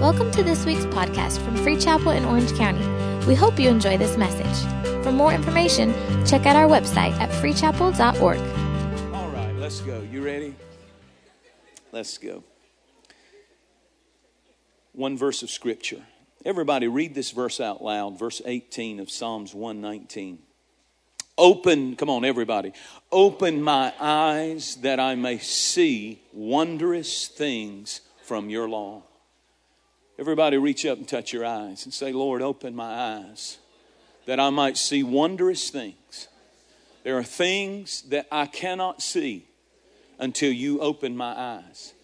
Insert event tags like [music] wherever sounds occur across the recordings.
Welcome to this week's podcast from Free Chapel in Orange County. We hope you enjoy this message. For more information, check out our website at freechapel.org. All right, let's go. You ready? Let's go. One verse of scripture. Everybody read this verse out loud, verse 18 of Psalms 119. Open, come on, everybody. Open my eyes that I may see wondrous things from your law. Everybody reach up and touch your eyes and say, Lord, open my eyes that I might see wondrous things. There are things that I cannot see until you open my eyes.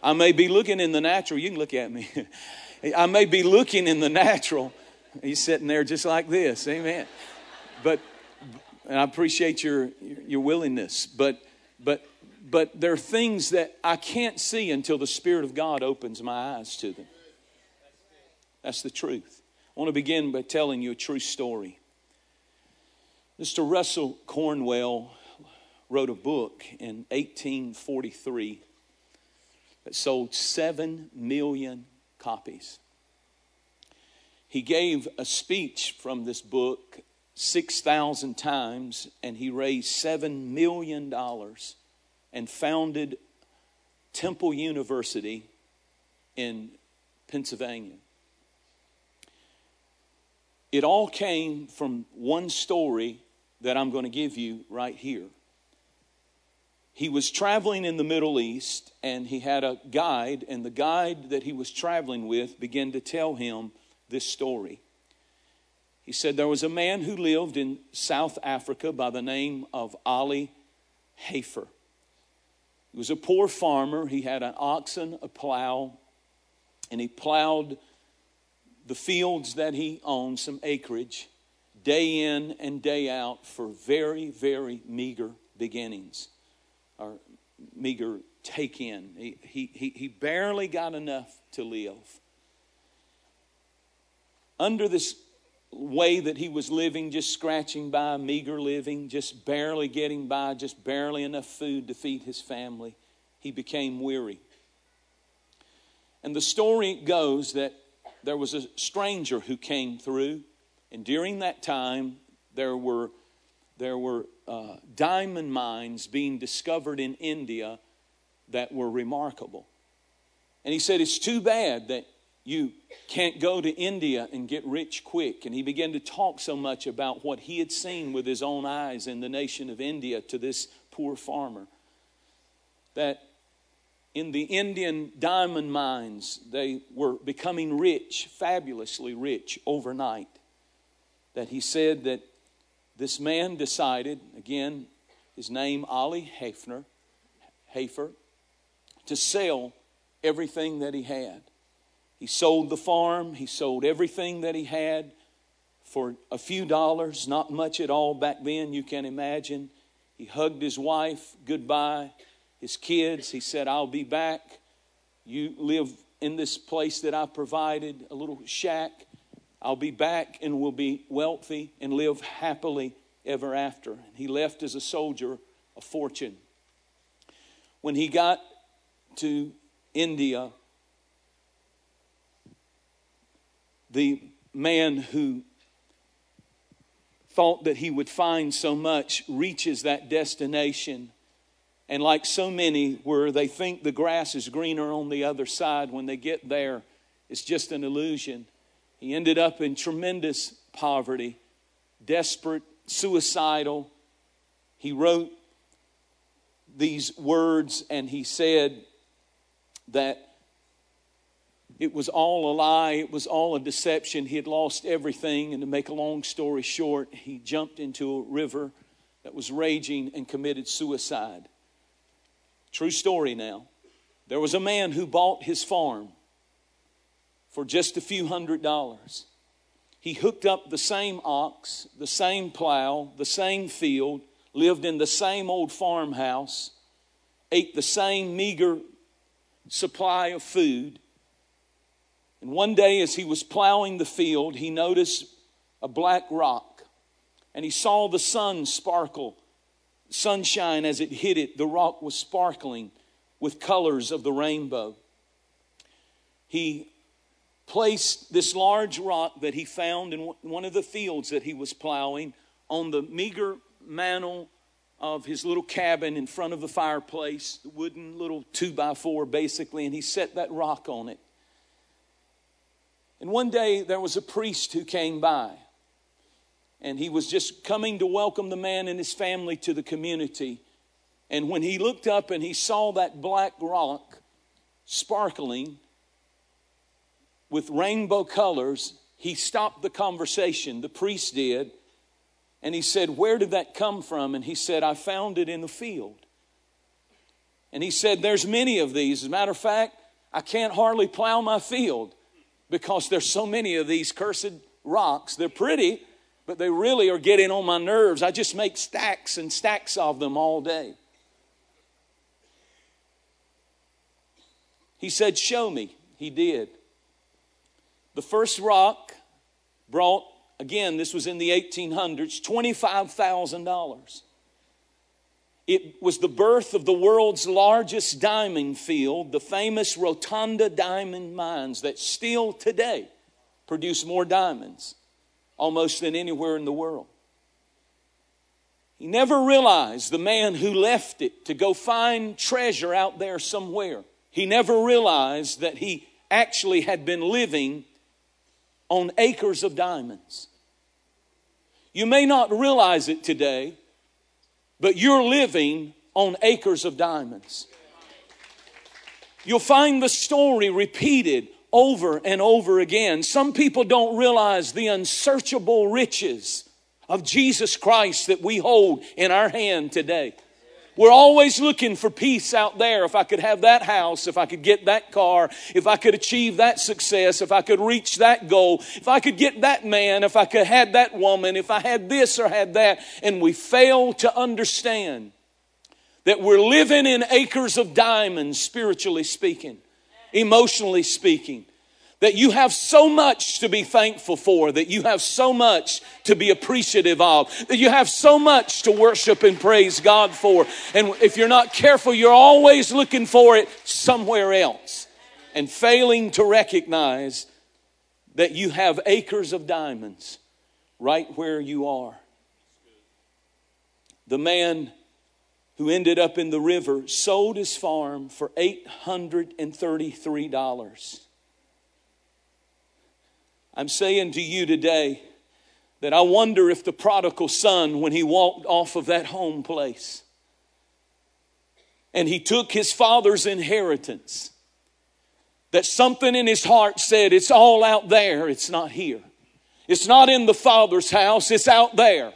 I may be looking in the natural. You can look at me. [laughs] I may be looking in the natural. He's sitting there just like this. Amen. But and I appreciate your your willingness, but but but there are things that I can't see until the Spirit of God opens my eyes to them. That's the truth. I want to begin by telling you a true story. Mr. Russell Conwell wrote a book in 1843 that sold 7 million copies. He gave a speech from this book 6,000 times and he raised $7 million and founded Temple University in Pennsylvania. It all came from one story that I'm going to give you right here. He was traveling in the Middle East and he had a guide, and the guide that he was traveling with began to tell him this story. He said there was a man who lived in South Africa by the name of Ali Hafer. He was a poor farmer. He had an oxen, a plow, and he plowed the fields that he owned, some acreage, day in and day out for very, very meager beginnings or meager take in. He, he, he barely got enough to live. Under this way that he was living, just scratching by, meager living, just barely getting by, just barely enough food to feed his family, he became weary. And the story goes that there was a stranger who came through, and during that time, there were, there were uh, diamond mines being discovered in India that were remarkable. And he said, It's too bad that you can't go to India and get rich quick. And he began to talk so much about what he had seen with his own eyes in the nation of India to this poor farmer that in the Indian diamond mines, they were becoming rich, fabulously rich overnight. That he said that this man decided, again, his name Ali Hafner, Hafer, to sell everything that he had. He sold the farm, he sold everything that he had for a few dollars, not much at all back then, you can imagine. He hugged his wife goodbye his kids. He said, I'll be back. You live in this place that I provided, a little shack. I'll be back and we'll be wealthy and live happily ever after. And he left as a soldier a fortune. When he got to India, the man who thought that he would find so much reaches that destination and like so many, where they think the grass is greener on the other side, when they get there, it's just an illusion. He ended up in tremendous poverty, desperate, suicidal. He wrote these words and he said that it was all a lie, it was all a deception. He had lost everything. And to make a long story short, he jumped into a river that was raging and committed suicide. True story now. There was a man who bought his farm for just a few hundred dollars. He hooked up the same ox, the same plow, the same field, lived in the same old farmhouse, ate the same meager supply of food. And one day, as he was plowing the field, he noticed a black rock and he saw the sun sparkle sunshine as it hit it, the rock was sparkling with colors of the rainbow. He placed this large rock that he found in one of the fields that he was plowing on the meager mantle of his little cabin in front of the fireplace, the wooden little two by four basically, and he set that rock on it. And one day there was a priest who came by, and he was just coming to welcome the man and his family to the community. And when he looked up and he saw that black rock sparkling with rainbow colors, he stopped the conversation. The priest did. And he said, Where did that come from? And he said, I found it in the field. And he said, There's many of these. As a matter of fact, I can't hardly plow my field because there's so many of these cursed rocks. They're pretty, but they really are getting on my nerves. I just make stacks and stacks of them all day. He said, Show me. He did. The first rock brought, again, this was in the 1800s, $25,000. It was the birth of the world's largest diamond field, the famous Rotunda Diamond Mines, that still today produce more diamonds almost than anywhere in the world. He never realized the man who left it to go find treasure out there somewhere. He never realized that he actually had been living on acres of diamonds. You may not realize it today, but you're living on acres of diamonds. You'll find the story repeated over and over again. Some people don't realize the unsearchable riches of Jesus Christ that we hold in our hand today. We're always looking for peace out there. If I could have that house, if I could get that car, if I could achieve that success, if I could reach that goal, if I could get that man, if I could have that woman, if I had this or had that. And we fail to understand that we're living in acres of diamonds, spiritually speaking, emotionally speaking that you have so much to be thankful for, that you have so much to be appreciative of, that you have so much to worship and praise God for. And if you're not careful, you're always looking for it somewhere else and failing to recognize that you have acres of diamonds right where you are. The man who ended up in the river sold his farm for $833. I'm saying to you today that I wonder if the prodigal son, when he walked off of that home place and he took his father's inheritance, that something in his heart said, It's all out there, it's not here. It's not in the father's house, it's out there.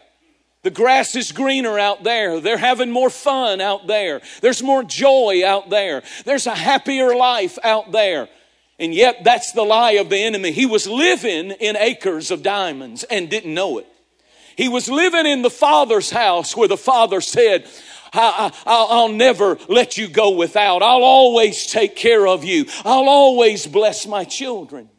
The grass is greener out there. They're having more fun out there. There's more joy out there. There's a happier life out there. And yet, that's the lie of the enemy. He was living in acres of diamonds and didn't know it. He was living in the Father's house where the Father said, I, will never let you go without. I'll always take care of you. I'll always bless my children.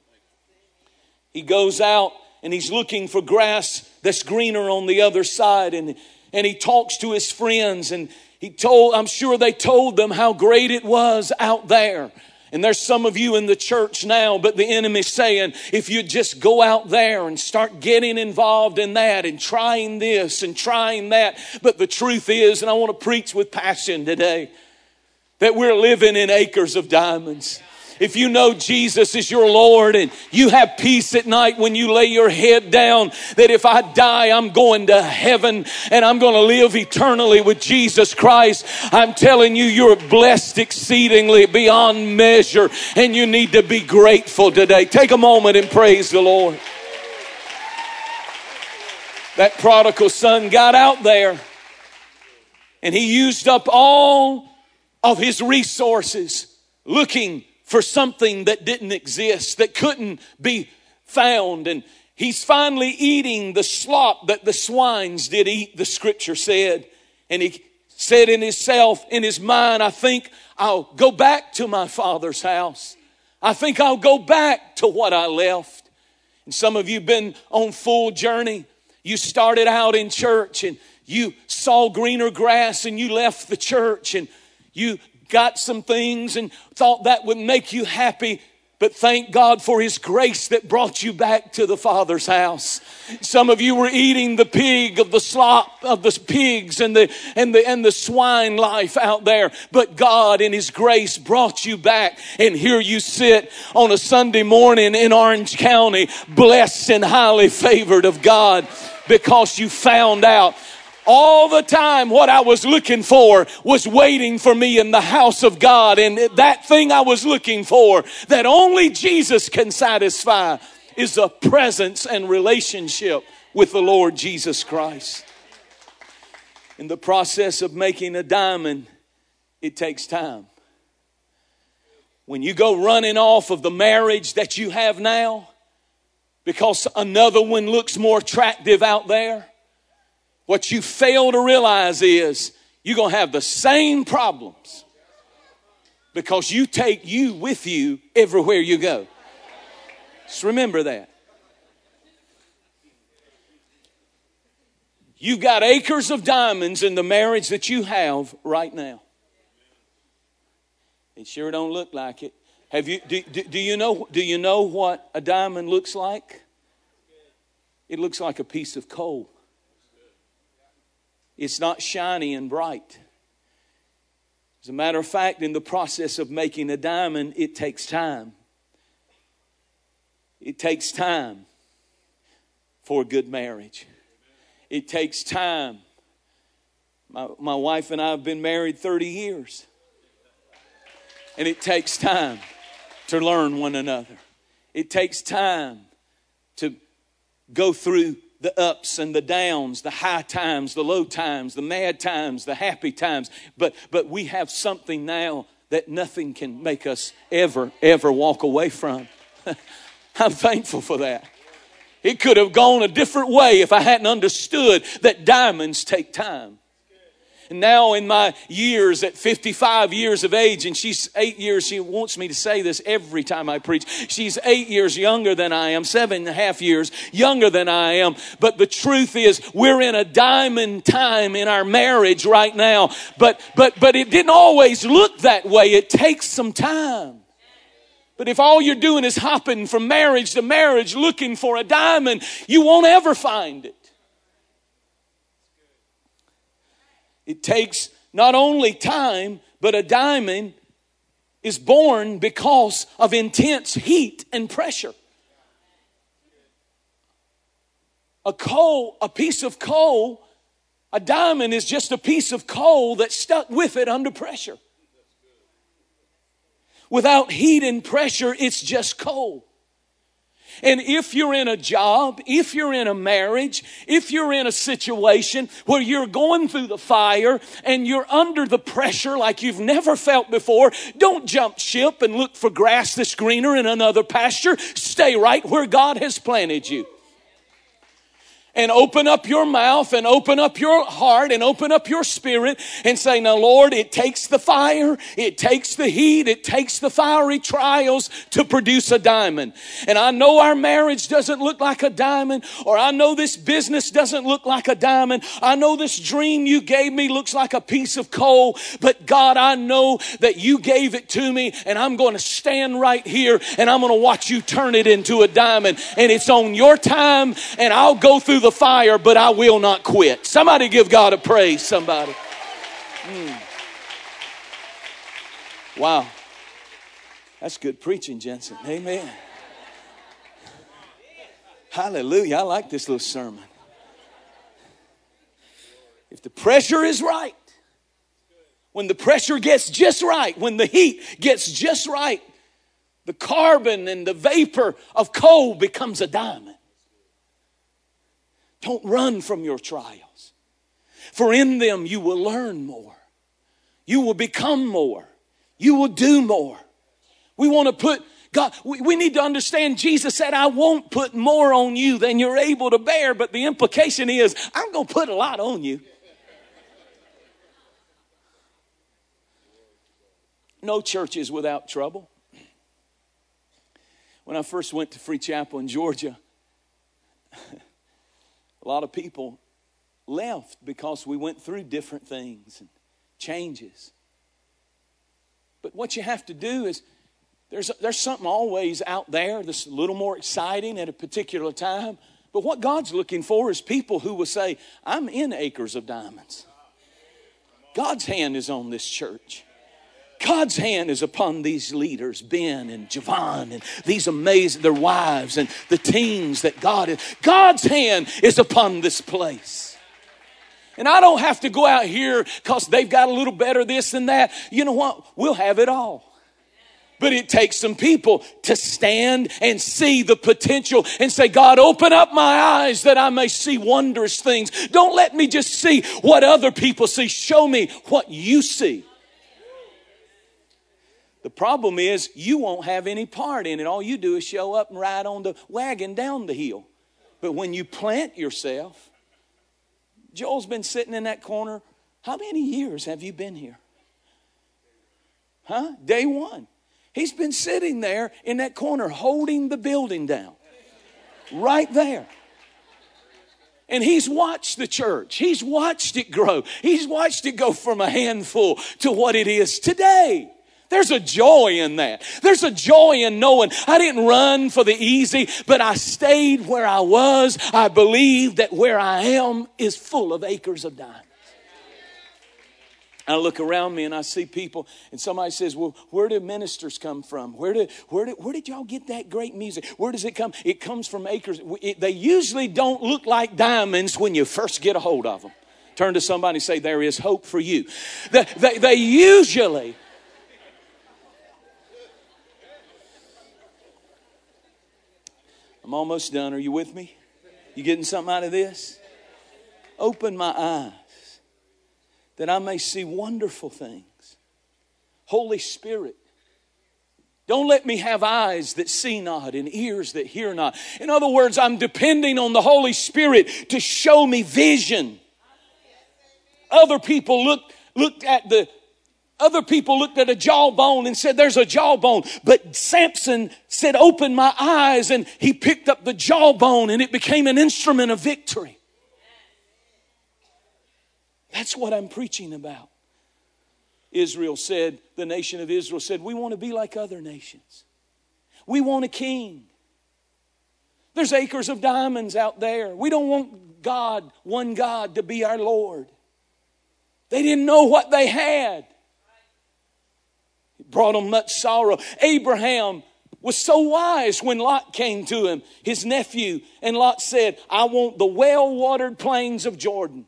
He goes out and he's looking for grass that's greener on the other side and, and he talks to his friends and he told, I'm sure they told them how great it was out there. And there's some of you in the church now, but the enemy's saying, if you just go out there and start getting involved in that and trying this and trying that. But the truth is, and I want to preach with passion today, that we're living in acres of diamonds if you know Jesus is your Lord and you have peace at night when you lay your head down, that if I die, I'm going to heaven and I'm going to live eternally with Jesus Christ, I'm telling you, you're blessed exceedingly beyond measure and you need to be grateful today. Take a moment and praise the Lord. That prodigal son got out there and he used up all of his resources looking for something that didn't exist, that couldn't be found. And he's finally eating the slop that the swines did eat, the scripture said. And he said in himself, in his mind, I think I'll go back to my father's house. I think I'll go back to what I left. And some of you have been on full journey. You started out in church and you saw greener grass and you left the church and you got some things and thought that would make you happy. But thank God for His grace that brought you back to the Father's house. Some of you were eating the pig of the slop of the pigs and the, and the, and the swine life out there. But God in His grace brought you back. And here you sit on a Sunday morning in Orange County, blessed and highly favored of God because you found out all the time what I was looking for was waiting for me in the house of God. And that thing I was looking for that only Jesus can satisfy is a presence and relationship with the Lord Jesus Christ. In the process of making a diamond, it takes time. When you go running off of the marriage that you have now, because another one looks more attractive out there, what you fail to realize is you're going to have the same problems because you take you with you everywhere you go. Just remember that. You've got acres of diamonds in the marriage that you have right now. It sure don't look like it. Have you do, do, do, you know do you know what a diamond looks like? It looks like a piece of coal. It's not shiny and bright. As a matter of fact, in the process of making a diamond, it takes time. It takes time for a good marriage. It takes time. My, my wife and I have been married 30 years. And it takes time to learn one another. It takes time to go through the ups and the downs, the high times, the low times, the mad times, the happy times. But, but we have something now that nothing can make us ever, ever walk away from. [laughs] I'm thankful for that. It could have gone a different way if I hadn't understood that diamonds take time. Now in my years, at 55 years of age, and she's eight years, she wants me to say this every time I preach. She's eight years younger than I am, seven and a half years younger than I am. But the truth is, we're in a diamond time in our marriage right now. But, but, but it didn't always look that way. It takes some time. But if all you're doing is hopping from marriage to marriage looking for a diamond, you won't ever find it. It takes not only time, but a diamond is born because of intense heat and pressure. A coal, a piece of coal, a diamond is just a piece of coal that's stuck with it under pressure. Without heat and pressure, it's just coal. And if you're in a job, if you're in a marriage, if you're in a situation where you're going through the fire and you're under the pressure like you've never felt before, don't jump ship and look for grass that's greener in another pasture. Stay right where God has planted you and open up your mouth and open up your heart and open up your spirit and say, Now, Lord, it takes the fire, it takes the heat, it takes the fiery trials to produce a diamond. And I know our marriage doesn't look like a diamond, or I know this business doesn't look like a diamond. I know this dream you gave me looks like a piece of coal, but God, I know that you gave it to me, and I'm going to stand right here and I'm going to watch you turn it into a diamond. And it's on your time, and I'll go through the fire, but I will not quit. Somebody give God a praise, somebody. Mm. Wow. That's good preaching, Jentezen. Amen. Hallelujah. I like this little sermon. If the pressure is right, when the pressure gets just right, when the heat gets just right, the carbon and the vapor of coal becomes a diamond. Don't run from your trials, for in them you will learn more. You will become more. You will do more. We want to put God, we, we, need to understand Jesus said, I won't put more on you than you're able to bear, but the implication is, I'm going to put a lot on you. No church is without trouble. When I first went to Free Chapel in Georgia, a lot of people left because we went through different things and changes. But what you have to do is There's, there's something always out there that's a little more exciting at a particular time. But what God's looking for is people who will say, I'm in acres of diamonds. God's hand is on this church. God's hand is upon these leaders, Ben and Javon, and these amazing, their wives, and the teams that God is. God's hand is upon this place. And I don't have to go out here because they've got a little better this and that. You know what? We'll have it all. But it takes some people to stand and see the potential and say, God, open up my eyes that I may see wondrous things. Don't let me just see what other people see. Show me what you see. The problem is you won't have any part in it. All you do is show up and ride on the wagon down the hill. But when you plant yourself, Joel's been sitting in that corner. How many years have you been here? Huh? Day one. He's been sitting there in that corner holding the building down. Right there. And he's watched the church. He's watched it grow. He's watched it go from a handful to what it is today. There's a joy in that. There's a joy in knowing I didn't run for the easy, but I stayed where I was. I believe that where I am is full of acres of diamonds. I look around me and I see people, and somebody says, Well, where do ministers come from? Where did, where did, where did y'all get that great music? Where does it come? It comes from acres. It, they usually don't look like diamonds when you first get a hold of them. Turn to somebody and say, There is hope for you. They, they, they usually. I'm almost done. Are you with me? You getting something out of this? Open my eyes that I may see wonderful things. Holy Spirit, don't let me have eyes that see not and ears that hear not. In other words, I'm depending on the Holy Spirit to show me vision. Other people look, looked at the other people looked at a jawbone and said, There's a jawbone. But Samson said, Open my eyes. And he picked up the jawbone and it became an instrument of victory. That's what I'm preaching about. Israel said, the nation of Israel said, We want to be like other nations. We want a king. There's acres of diamonds out there. We don't want God, one God, to be our Lord. They didn't know what they had. Brought him much sorrow. Abraham was so wise when Lot came to him, his nephew, and Lot said, I want the well watered plains of Jordan.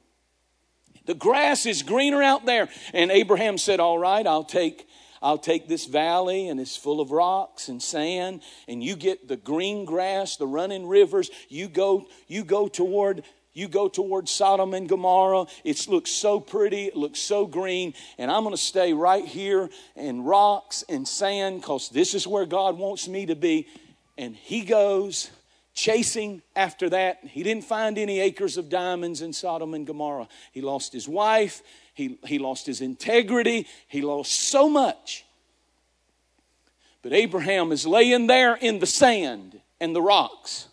The grass is greener out there. And Abraham said, All right, I'll take. I'll take this valley and it's full of rocks and sand and you get the green grass, the running rivers. You go you go toward you go towards Sodom and Gomorrah. It looks so pretty, it looks so green, and I'm going to stay right here in rocks and sand because this is where God wants me to be. And he goes chasing after that. He didn't find any acres of diamonds in Sodom and Gomorrah. He lost his wife, he, he lost his integrity, he lost so much. But Abraham is laying there in the sand and the rocks.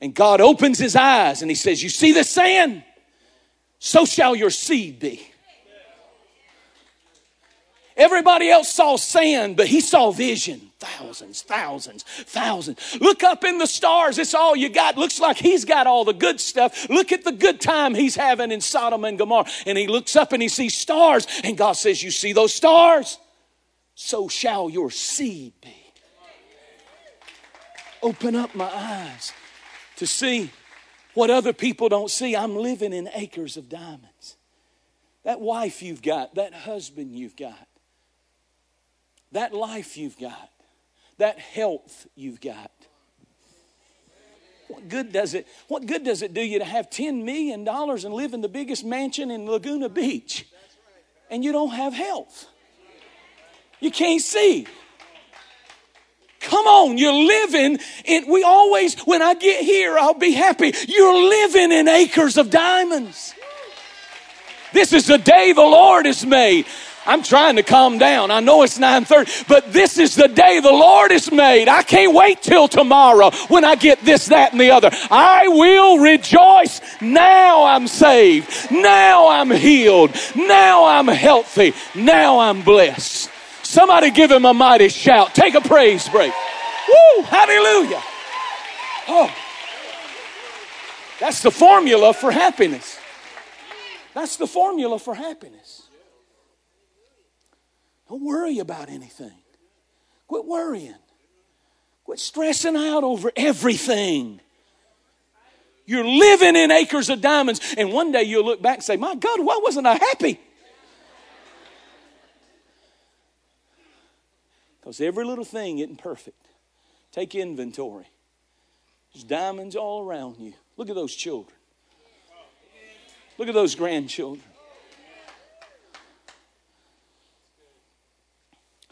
And God opens his eyes and he says, You see the sand? So shall your seed be. Everybody else saw sand, but he saw vision. Thousands, thousands, thousands. Look up in the stars. It's all you got. Looks like he's got all the good stuff. Look at the good time he's having in Sodom and Gomorrah. And he looks up and he sees stars. And God says, You see those stars? So shall your seed be. Open up my eyes to see what other people don't see. I'm living in acres of diamonds. That wife you've got, that husband you've got, that life you've got, that health you've got. What good does it what good does it do you to have 10 million dollars and live in the biggest mansion in Laguna Beach and you don't have health? You can't see. Come on, you're living in, we always, when I get here, I'll be happy. You're living in acres of diamonds. This is the day the Lord has made. I'm trying to calm down. I know it's 9:30, but this is the day the Lord has made. I can't wait till tomorrow when I get this, that, and the other. I will rejoice. Now I'm saved. Now I'm healed. Now I'm healthy. Now I'm blessed. Somebody give him a mighty shout. Take a praise break. Woo! Hallelujah. Oh. That's the formula for happiness. That's the formula for happiness. Don't worry about anything. Quit worrying. Quit stressing out over everything. You're living in acres of diamonds, and one day you'll look back and say, My God, why wasn't I happy? Because every little thing isn't perfect. Take inventory. There's diamonds all around you. Look at those children. Look at those grandchildren.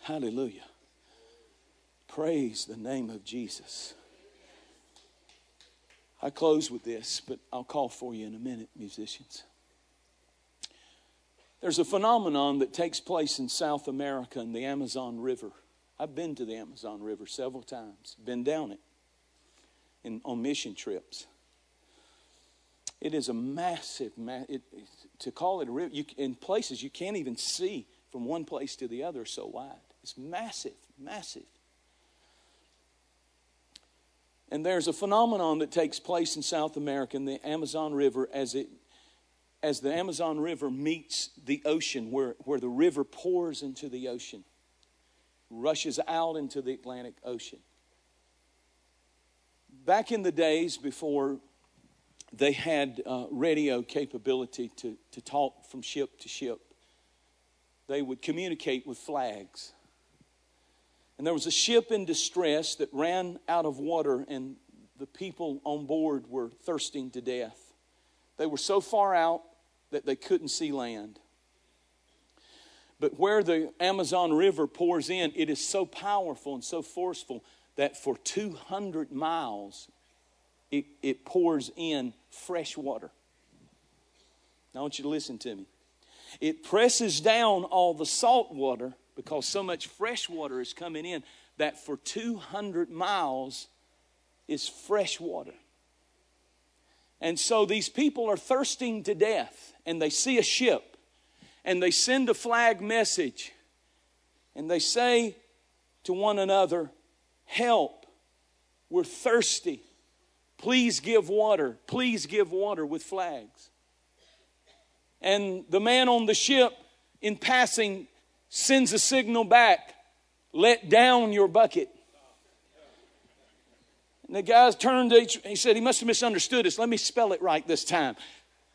Hallelujah. Praise the name of Jesus. I close with this, but I'll call for you in a minute, musicians. There's a phenomenon that takes place in South America in the Amazon River. I've been to the Amazon River several times, been down it in, on mission trips. It is a massive, it, to call it a river, you, in places you can't even see from one place to the other so wide. It's massive, massive. And there's a phenomenon that takes place in South America in the Amazon River as it as the Amazon River meets the ocean, where, where the river pours into the ocean, rushes out into the Atlantic Ocean. Back in the days before they had uh, radio capability to, to talk from ship to ship, they would communicate with flags. And there was a ship in distress that ran out of water, and the people on board were thirsting to death. They were so far out that they couldn't see land. But where the Amazon River pours in, it is so powerful and so forceful that for 200 miles it, it pours in fresh water. Now, I want you to listen to me. It presses down all the salt water because so much fresh water is coming in that for 200 miles is fresh water. And so these people are thirsting to death and they see a ship and they send a flag message and they say to one another, Help, we're thirsty. Please give water. Please give water with flags. And the man on the ship, in passing, sends a signal back let down your bucket. And the guys turned to each, he said, he must have misunderstood us. Let me spell it right this time.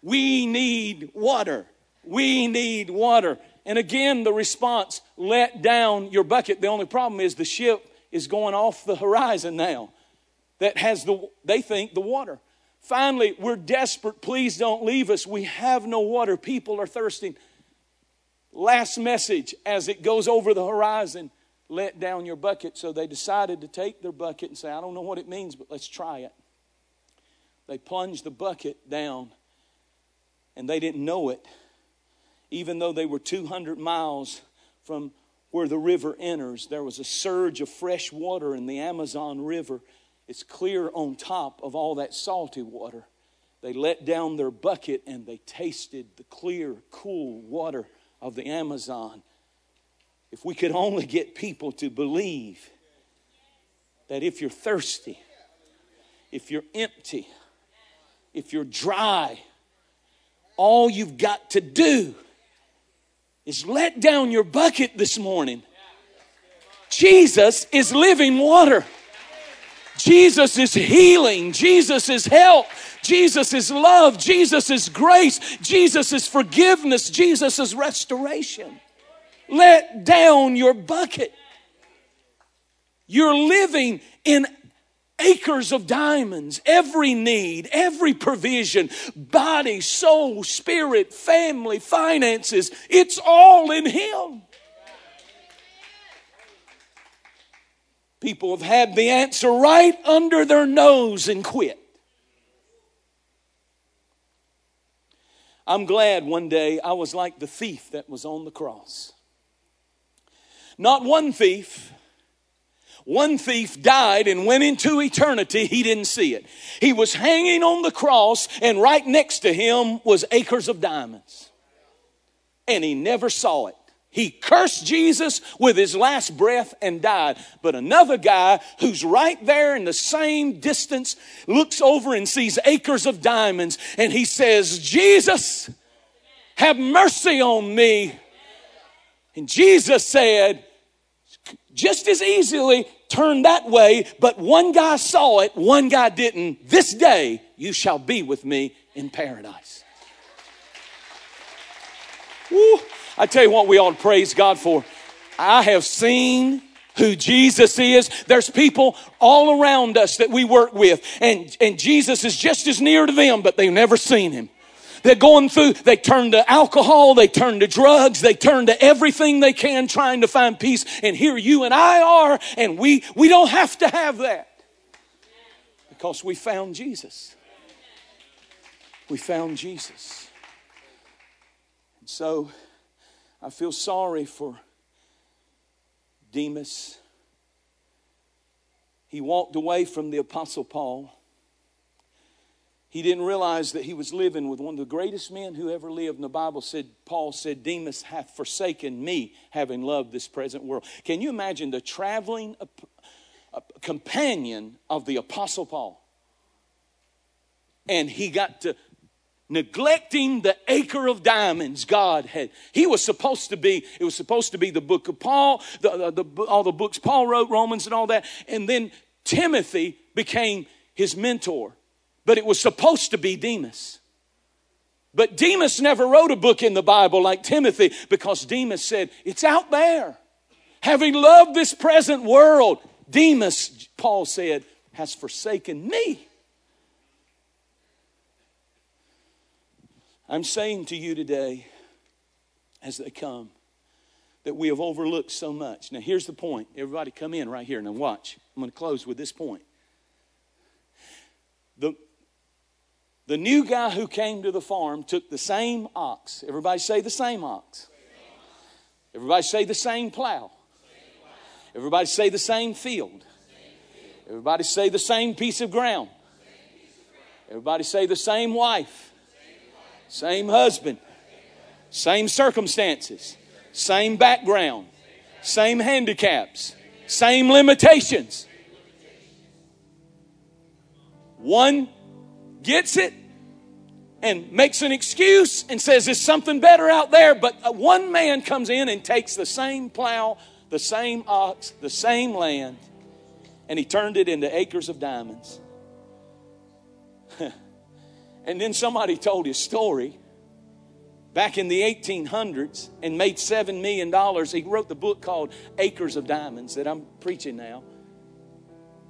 We need water. We need water. And again, the response, let down your bucket. The only problem is the ship is going off the horizon now that has the, they think, the water. Finally, we're desperate. Please don't leave us. We have no water. People are thirsting. Last message as it goes over the horizon let down your bucket. So they decided to take their bucket and say, I don't know what it means, but let's try it. They plunged the bucket down and they didn't know it. Even though they were 200 miles from where the river enters, there was a surge of fresh water in the Amazon River. It's clear on top of all that salty water. They let down their bucket and they tasted the clear, cool water of the Amazon. If we could only get people to believe that if you're thirsty, if you're empty, if you're dry, all you've got to do is let down your bucket this morning. Jesus is living water. Jesus is healing. Jesus is help. Jesus is love. Jesus is grace. Jesus is forgiveness. Jesus is restoration. Let down your bucket. You're living in acres of diamonds, every need, every provision, body, soul, spirit, family, finances, it's all in Him. People have had the answer right under their nose and quit. I'm glad one day I was like the thief that was on the cross. Not one thief. One thief died and went into eternity. He didn't see it. He was hanging on the cross, and right next to him was acres of diamonds. And he never saw it. He cursed Jesus with his last breath and died. But another guy who's right there in the same distance looks over and sees acres of diamonds and he says, Jesus, have mercy on me. And Jesus said, just as easily turn that way, but one guy saw it, one guy didn't. This day you shall be with me in paradise. Woo. I tell you what, we ought to praise God for. I have seen who Jesus is. There's people all around us that we work with, and, and Jesus is just as near to them, but they've never seen him. They're going through, they turn to alcohol, they turn to drugs, they turn to everything they can trying to find peace. And here you and I are, and we, we don't have to have that because we found Jesus. We found Jesus. And so, I feel sorry for Demas. He walked away from the Apostle Paul. He didn't realize that he was living with one of the greatest men who ever lived. And the Bible said, Paul said, Demas hath forsaken me, having loved this present world. Can you imagine the traveling companion of the Apostle Paul? And he got to neglecting the acre of diamonds God had. He was supposed to be, it was supposed to be the book of Paul, the, the, the, all the books Paul wrote, Romans and all that. And then Timothy became his mentor. But it was supposed to be Demas. But Demas never wrote a book in the Bible like Timothy because Demas said, It's out there. Having loved this present world, Demas, Paul said, has forsaken me. I'm saying to you today, as they come, that we have overlooked so much. Now, here's the point. Everybody, come in right here. Now, watch. I'm going to close with this point. The, the new guy who came to the farm took the same ox. Everybody say the same ox. Everybody say the same plow. Everybody say the same field. Everybody say the same piece of ground. Everybody say the same wife. Same husband, same circumstances, same background, same handicaps, same limitations. One gets it and makes an excuse and says there's something better out there, but one man comes in and takes the same plow, the same ox, the same land, and he turned it into acres of diamonds. [laughs] And then somebody told his story back in the 1800s and made $7 million. He wrote the book called Acres of Diamonds that I'm preaching now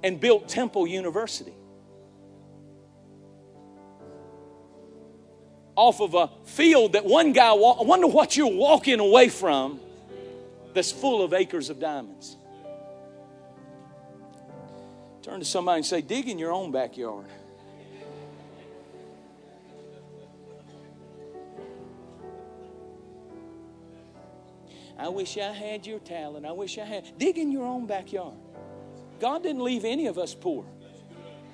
and built Temple University. Off of a field that one guy walked. I wonder what you're walking away from that's full of acres of diamonds. Turn to somebody and say, dig in your own backyard. I wish I had your talent. I wish I had. Dig in your own backyard. God didn't leave any of us poor.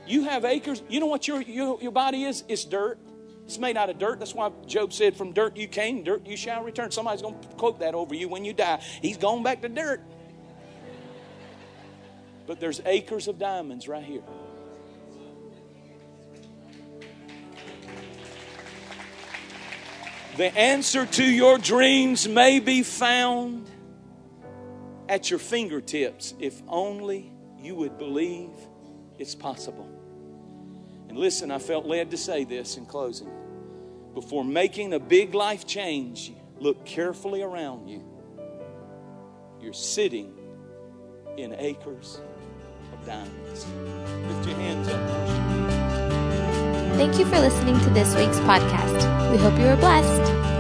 You have acres. You know what your, your, your body is? It's dirt. It's made out of dirt. That's why Job said, From dirt you came, dirt you shall return. Somebody's going to quote that over you when you die. He's going back to dirt. But there's acres of diamonds right here. The answer to your dreams may be found at your fingertips if only you would believe it's possible. And listen, I felt led to say this in closing. Before making a big life change, look carefully around you. You're sitting in acres of diamonds. Lift your hands up. Thank you for listening to this week's podcast. We hope you were blessed.